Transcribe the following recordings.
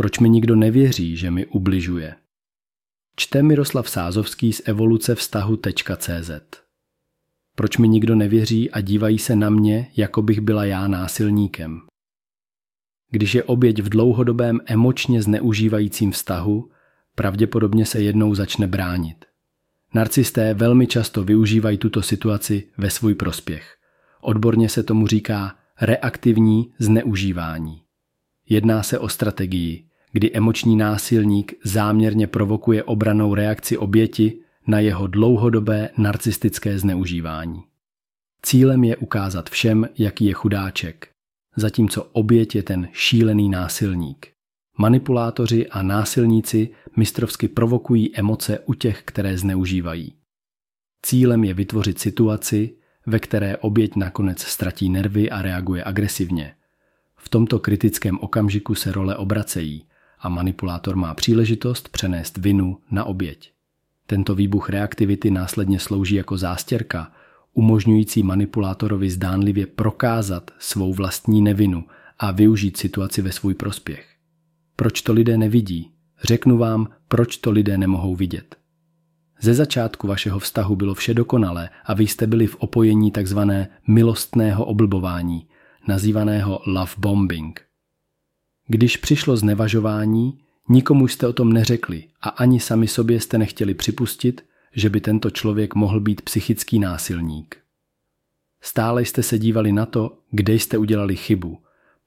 Proč mi nikdo nevěří, že mi ubližuje? Čte Miroslav Sázovský z evoluce vztahu.cz Proč mi nikdo nevěří a dívají se na mě, jako bych byla já násilníkem? Když je oběť v dlouhodobém emočně zneužívajícím vztahu, pravděpodobně se jednou začne bránit. Narcisté velmi často využívají tuto situaci ve svůj prospěch. Odborně se tomu říká reaktivní zneužívání. Jedná se o strategii, kdy emoční násilník záměrně provokuje obranou reakci oběti na jeho dlouhodobé narcistické zneužívání. Cílem je ukázat všem, jaký je chudáček, zatímco oběť je ten šílený násilník. Manipulátoři a násilníci mistrovsky provokují emoce u těch, které zneužívají. Cílem je vytvořit situaci, ve které oběť nakonec ztratí nervy a reaguje agresivně. V tomto kritickém okamžiku se role obracejí a manipulátor má příležitost přenést vinu na oběť. Tento výbuch reaktivity následně slouží jako zástěrka, umožňující manipulátorovi zdánlivě prokázat svou vlastní nevinu a využít situaci ve svůj prospěch. Proč to lidé nevidí? Řeknu vám, proč to lidé nemohou vidět. Ze začátku vašeho vztahu bylo vše dokonalé a vy jste byli v opojení tzv. milostného oblbování, nazývaného love bombing. Když přišlo znevažování, nikomu jste o tom neřekli a ani sami sobě jste nechtěli připustit, že by tento člověk mohl být psychický násilník. Stále jste se dívali na to, kde jste udělali chybu,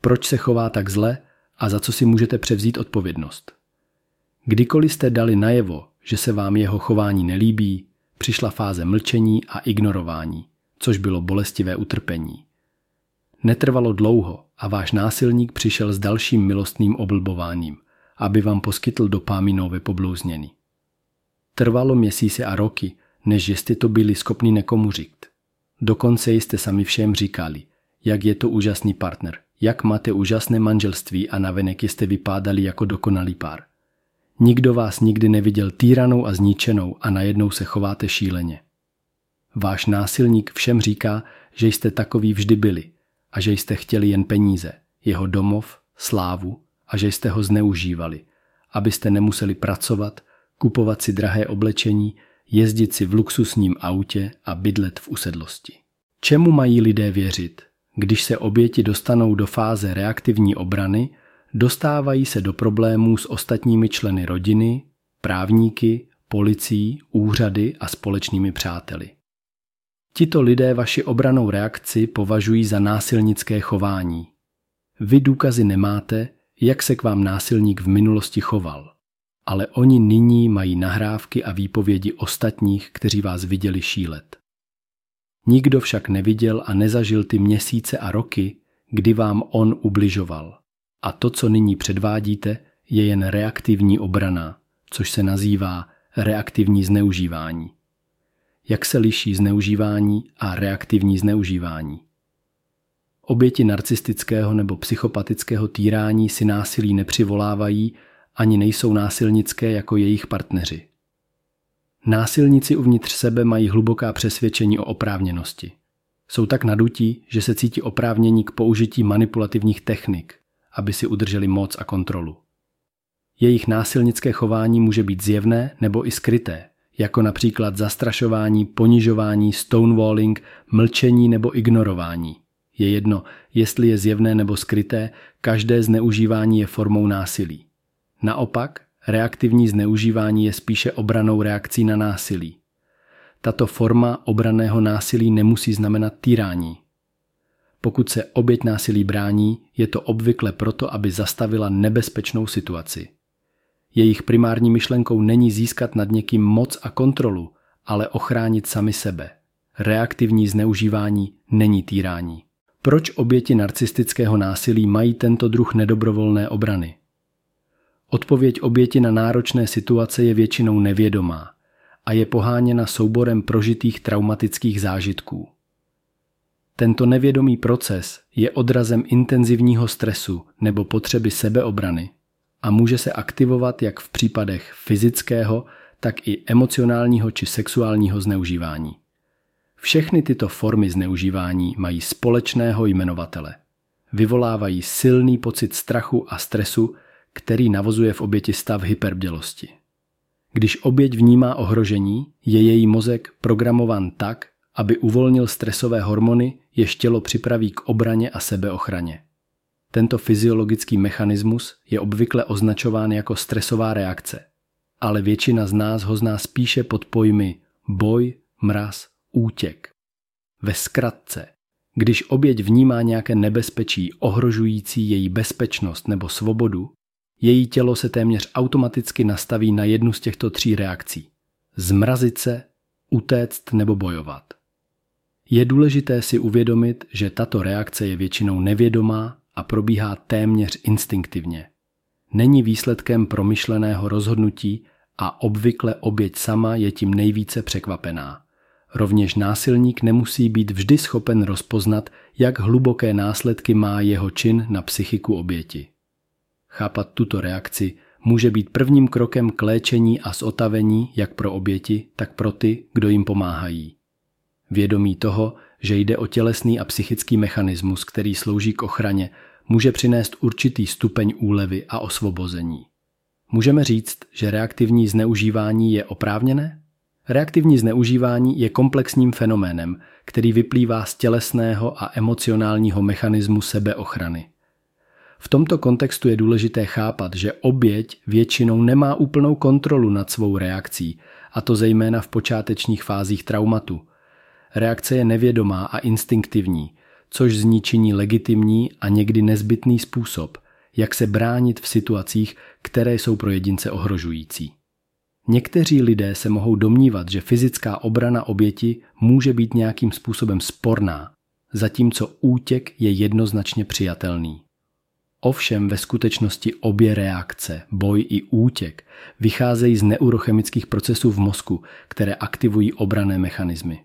proč se chová tak zle a za co si můžete převzít odpovědnost. Kdykoliv jste dali najevo, že se vám jeho chování nelíbí, přišla fáze mlčení a ignorování, což bylo bolestivé utrpení. Netrvalo dlouho a váš násilník přišel s dalším milostným oblbováním, aby vám poskytl dopáminové poblouznění. Trvalo měsíce a roky, než jste to byli schopni nekomu říct. Dokonce jste sami všem říkali, jak je to úžasný partner, jak máte úžasné manželství a navenek jste vypádali jako dokonalý pár. Nikdo vás nikdy neviděl týranou a zničenou a najednou se chováte šíleně. Váš násilník všem říká, že jste takový vždy byli a že jste chtěli jen peníze, jeho domov, slávu a že jste ho zneužívali, abyste nemuseli pracovat, kupovat si drahé oblečení, jezdit si v luxusním autě a bydlet v usedlosti. Čemu mají lidé věřit, když se oběti dostanou do fáze reaktivní obrany, dostávají se do problémů s ostatními členy rodiny, právníky, policií, úřady a společnými přáteli. Tito lidé vaši obranou reakci považují za násilnické chování. Vy důkazy nemáte, jak se k vám násilník v minulosti choval. Ale oni nyní mají nahrávky a výpovědi ostatních, kteří vás viděli šílet. Nikdo však neviděl a nezažil ty měsíce a roky, kdy vám on ubližoval. A to, co nyní předvádíte, je jen reaktivní obrana, což se nazývá reaktivní zneužívání. Jak se liší zneužívání a reaktivní zneužívání? Oběti narcistického nebo psychopatického týrání si násilí nepřivolávají ani nejsou násilnické jako jejich partneři. Násilníci uvnitř sebe mají hluboká přesvědčení o oprávněnosti. Jsou tak nadutí, že se cítí oprávnění k použití manipulativních technik, aby si udrželi moc a kontrolu. Jejich násilnické chování může být zjevné nebo i skryté, jako například zastrašování, ponižování, stonewalling, mlčení nebo ignorování. Je jedno, jestli je zjevné nebo skryté, každé zneužívání je formou násilí. Naopak, reaktivní zneužívání je spíše obranou reakcí na násilí. Tato forma obraného násilí nemusí znamenat týrání. Pokud se oběť násilí brání, je to obvykle proto, aby zastavila nebezpečnou situaci. Jejich primární myšlenkou není získat nad někým moc a kontrolu, ale ochránit sami sebe. Reaktivní zneužívání není týrání. Proč oběti narcistického násilí mají tento druh nedobrovolné obrany? Odpověď oběti na náročné situace je většinou nevědomá a je poháněna souborem prožitých traumatických zážitků. Tento nevědomý proces je odrazem intenzivního stresu nebo potřeby sebeobrany a může se aktivovat jak v případech fyzického, tak i emocionálního či sexuálního zneužívání. Všechny tyto formy zneužívání mají společného jmenovatele. Vyvolávají silný pocit strachu a stresu, který navozuje v oběti stav hyperbdělosti. Když oběť vnímá ohrožení, je její mozek programován tak, aby uvolnil stresové hormony, jež tělo připraví k obraně a sebeochraně. Tento fyziologický mechanismus je obvykle označován jako stresová reakce, ale většina z nás ho zná spíše pod pojmy boj, mraz, útěk. Ve zkratce, když oběť vnímá nějaké nebezpečí ohrožující její bezpečnost nebo svobodu, její tělo se téměř automaticky nastaví na jednu z těchto tří reakcí. Zmrazit se, utéct nebo bojovat. Je důležité si uvědomit, že tato reakce je většinou nevědomá a probíhá téměř instinktivně. Není výsledkem promyšleného rozhodnutí a obvykle oběť sama je tím nejvíce překvapená. Rovněž násilník nemusí být vždy schopen rozpoznat, jak hluboké následky má jeho čin na psychiku oběti. Chápat tuto reakci může být prvním krokem k léčení a zotavení jak pro oběti, tak pro ty, kdo jim pomáhají. Vědomí toho, že jde o tělesný a psychický mechanismus, který slouží k ochraně, může přinést určitý stupeň úlevy a osvobození. Můžeme říct, že reaktivní zneužívání je oprávněné? Reaktivní zneužívání je komplexním fenoménem, který vyplývá z tělesného a emocionálního mechanismu sebeochrany. V tomto kontextu je důležité chápat, že oběť většinou nemá úplnou kontrolu nad svou reakcí, a to zejména v počátečních fázích traumatu. Reakce je nevědomá a instinktivní, což z ní činí legitimní a někdy nezbytný způsob, jak se bránit v situacích, které jsou pro jedince ohrožující. Někteří lidé se mohou domnívat, že fyzická obrana oběti může být nějakým způsobem sporná, zatímco útěk je jednoznačně přijatelný. Ovšem ve skutečnosti obě reakce, boj i útěk, vycházejí z neurochemických procesů v mozku, které aktivují obrané mechanismy.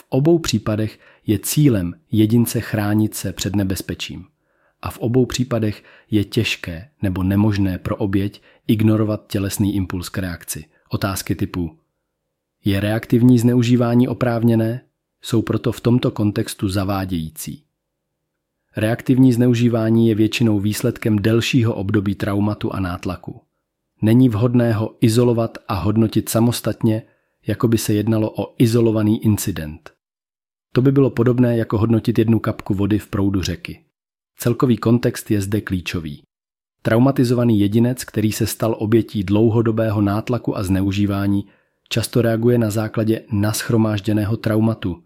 V obou případech je cílem jedince chránit se před nebezpečím. A v obou případech je těžké nebo nemožné pro oběť ignorovat tělesný impuls k reakci. Otázky typu Je reaktivní zneužívání oprávněné? Jsou proto v tomto kontextu zavádějící. Reaktivní zneužívání je většinou výsledkem delšího období traumatu a nátlaku. Není vhodné ho izolovat a hodnotit samostatně, jako by se jednalo o izolovaný incident. To by bylo podobné jako hodnotit jednu kapku vody v proudu řeky. Celkový kontext je zde klíčový. Traumatizovaný jedinec, který se stal obětí dlouhodobého nátlaku a zneužívání, často reaguje na základě naschromážděného traumatu,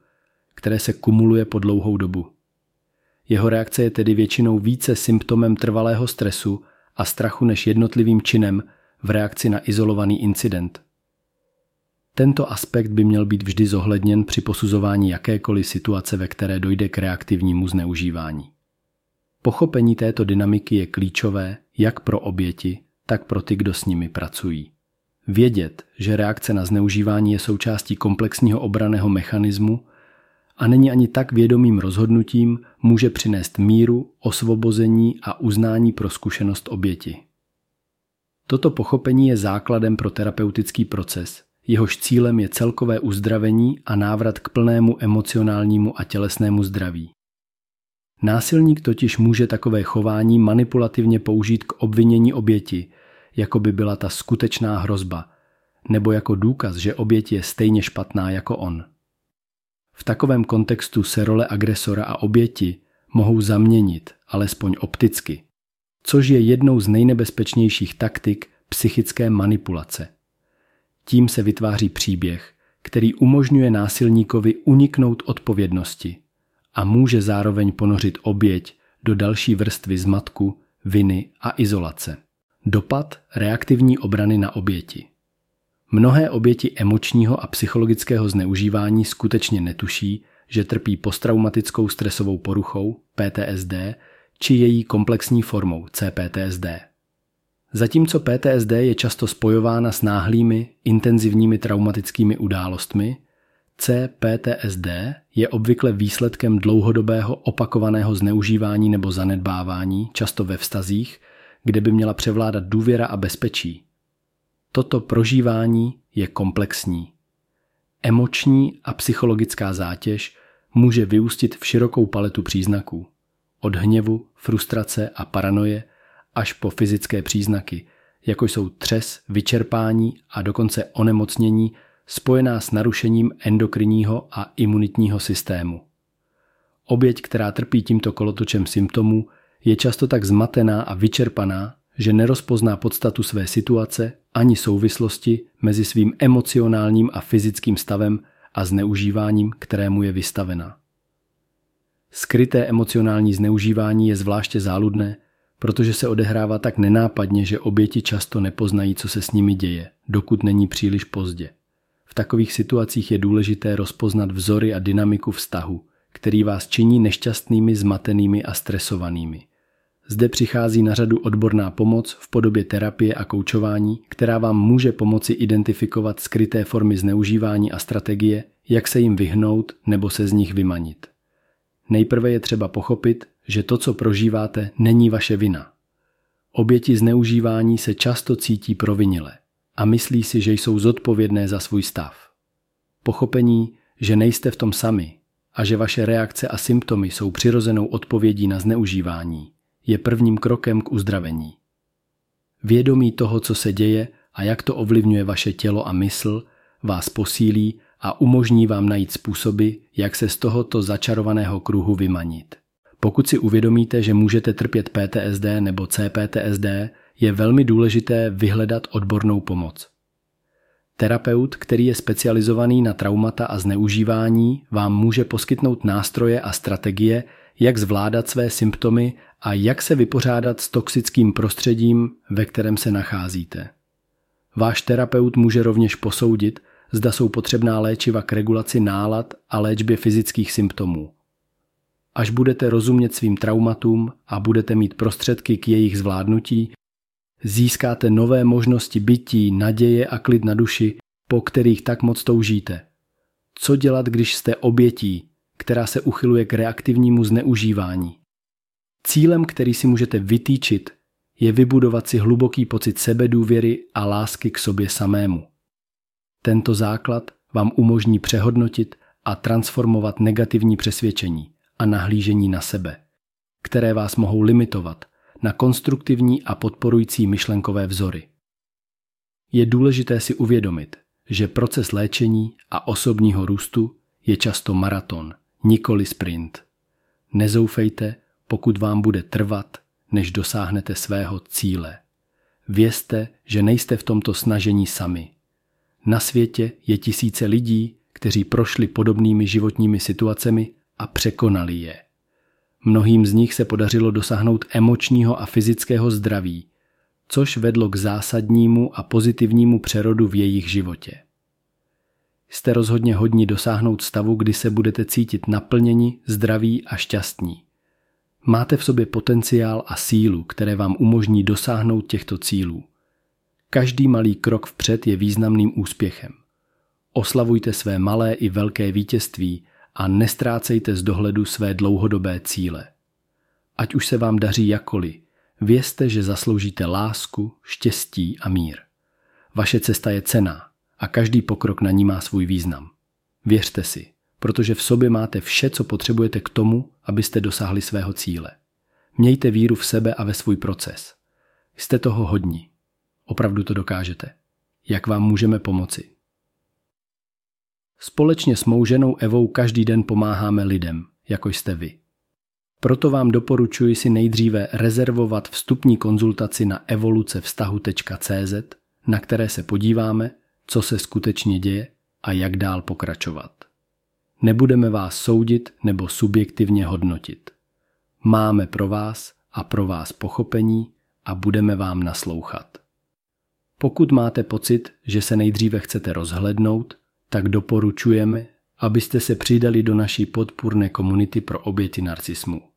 které se kumuluje po dlouhou dobu. Jeho reakce je tedy většinou více symptomem trvalého stresu a strachu než jednotlivým činem v reakci na izolovaný incident. Tento aspekt by měl být vždy zohledněn při posuzování jakékoliv situace, ve které dojde k reaktivnímu zneužívání. Pochopení této dynamiky je klíčové jak pro oběti, tak pro ty, kdo s nimi pracují. Vědět, že reakce na zneužívání je součástí komplexního obraného mechanismu a není ani tak vědomým rozhodnutím, může přinést míru, osvobození a uznání pro zkušenost oběti. Toto pochopení je základem pro terapeutický proces, jehož cílem je celkové uzdravení a návrat k plnému emocionálnímu a tělesnému zdraví. Násilník totiž může takové chování manipulativně použít k obvinění oběti, jako by byla ta skutečná hrozba, nebo jako důkaz, že oběť je stejně špatná jako on. V takovém kontextu se role agresora a oběti mohou zaměnit, alespoň opticky, což je jednou z nejnebezpečnějších taktik psychické manipulace. Tím se vytváří příběh, který umožňuje násilníkovi uniknout odpovědnosti a může zároveň ponořit oběť do další vrstvy zmatku, viny a izolace. Dopad reaktivní obrany na oběti. Mnohé oběti emočního a psychologického zneužívání skutečně netuší, že trpí posttraumatickou stresovou poruchou PTSD či její komplexní formou CPTSD. Zatímco PTSD je často spojována s náhlými, intenzivními traumatickými událostmi, CPTSD je obvykle výsledkem dlouhodobého opakovaného zneužívání nebo zanedbávání, často ve vztazích, kde by měla převládat důvěra a bezpečí. Toto prožívání je komplexní. Emoční a psychologická zátěž může vyústit v širokou paletu příznaků. Od hněvu, frustrace a paranoje až po fyzické příznaky, jako jsou třes, vyčerpání a dokonce onemocnění spojená s narušením endokrinního a imunitního systému. Oběť, která trpí tímto kolotočem symptomů, je často tak zmatená a vyčerpaná, že nerozpozná podstatu své situace ani souvislosti mezi svým emocionálním a fyzickým stavem a zneužíváním, kterému je vystavena. Skryté emocionální zneužívání je zvláště záludné, protože se odehrává tak nenápadně, že oběti často nepoznají, co se s nimi děje, dokud není příliš pozdě. V takových situacích je důležité rozpoznat vzory a dynamiku vztahu, který vás činí nešťastnými, zmatenými a stresovanými. Zde přichází na řadu odborná pomoc v podobě terapie a koučování, která vám může pomoci identifikovat skryté formy zneužívání a strategie, jak se jim vyhnout nebo se z nich vymanit. Nejprve je třeba pochopit, že to, co prožíváte, není vaše vina. Oběti zneužívání se často cítí provinile a myslí si, že jsou zodpovědné za svůj stav. Pochopení, že nejste v tom sami a že vaše reakce a symptomy jsou přirozenou odpovědí na zneužívání, je prvním krokem k uzdravení. Vědomí toho, co se děje a jak to ovlivňuje vaše tělo a mysl, vás posílí a umožní vám najít způsoby, jak se z tohoto začarovaného kruhu vymanit. Pokud si uvědomíte, že můžete trpět PTSD nebo CPTSD, je velmi důležité vyhledat odbornou pomoc. Terapeut, který je specializovaný na traumata a zneužívání, vám může poskytnout nástroje a strategie, jak zvládat své symptomy a jak se vypořádat s toxickým prostředím, ve kterém se nacházíte. Váš terapeut může rovněž posoudit, zda jsou potřebná léčiva k regulaci nálad a léčbě fyzických symptomů. Až budete rozumět svým traumatům a budete mít prostředky k jejich zvládnutí, získáte nové možnosti bytí, naděje a klid na duši, po kterých tak moc toužíte. Co dělat, když jste obětí, která se uchyluje k reaktivnímu zneužívání? Cílem, který si můžete vytýčit, je vybudovat si hluboký pocit sebedůvěry a lásky k sobě samému. Tento základ vám umožní přehodnotit a transformovat negativní přesvědčení a nahlížení na sebe, které vás mohou limitovat na konstruktivní a podporující myšlenkové vzory. Je důležité si uvědomit, že proces léčení a osobního růstu je často maraton, nikoli sprint. Nezoufejte, pokud vám bude trvat, než dosáhnete svého cíle. Vězte, že nejste v tomto snažení sami. Na světě je tisíce lidí, kteří prošli podobnými životními situacemi a překonali je. Mnohým z nich se podařilo dosáhnout emočního a fyzického zdraví, což vedlo k zásadnímu a pozitivnímu přerodu v jejich životě. Jste rozhodně hodní dosáhnout stavu, kdy se budete cítit naplněni, zdraví a šťastní. Máte v sobě potenciál a sílu, které vám umožní dosáhnout těchto cílů. Každý malý krok vpřed je významným úspěchem. Oslavujte své malé i velké vítězství a nestrácejte z dohledu své dlouhodobé cíle. Ať už se vám daří jakoli, vězte, že zasloužíte lásku, štěstí a mír. Vaše cesta je cená a každý pokrok na ní má svůj význam. Věřte si, protože v sobě máte vše, co potřebujete k tomu, abyste dosáhli svého cíle. Mějte víru v sebe a ve svůj proces. Jste toho hodní. Opravdu to dokážete. Jak vám můžeme pomoci? Společně s mou ženou Evou každý den pomáháme lidem, jako jste vy. Proto vám doporučuji si nejdříve rezervovat vstupní konzultaci na evolucevztahu.cz, na které se podíváme, co se skutečně děje a jak dál pokračovat. Nebudeme vás soudit nebo subjektivně hodnotit. Máme pro vás a pro vás pochopení a budeme vám naslouchat. Pokud máte pocit, že se nejdříve chcete rozhlednout, tak doporučujeme, abyste se přidali do naší podpůrné komunity pro oběti narcismu.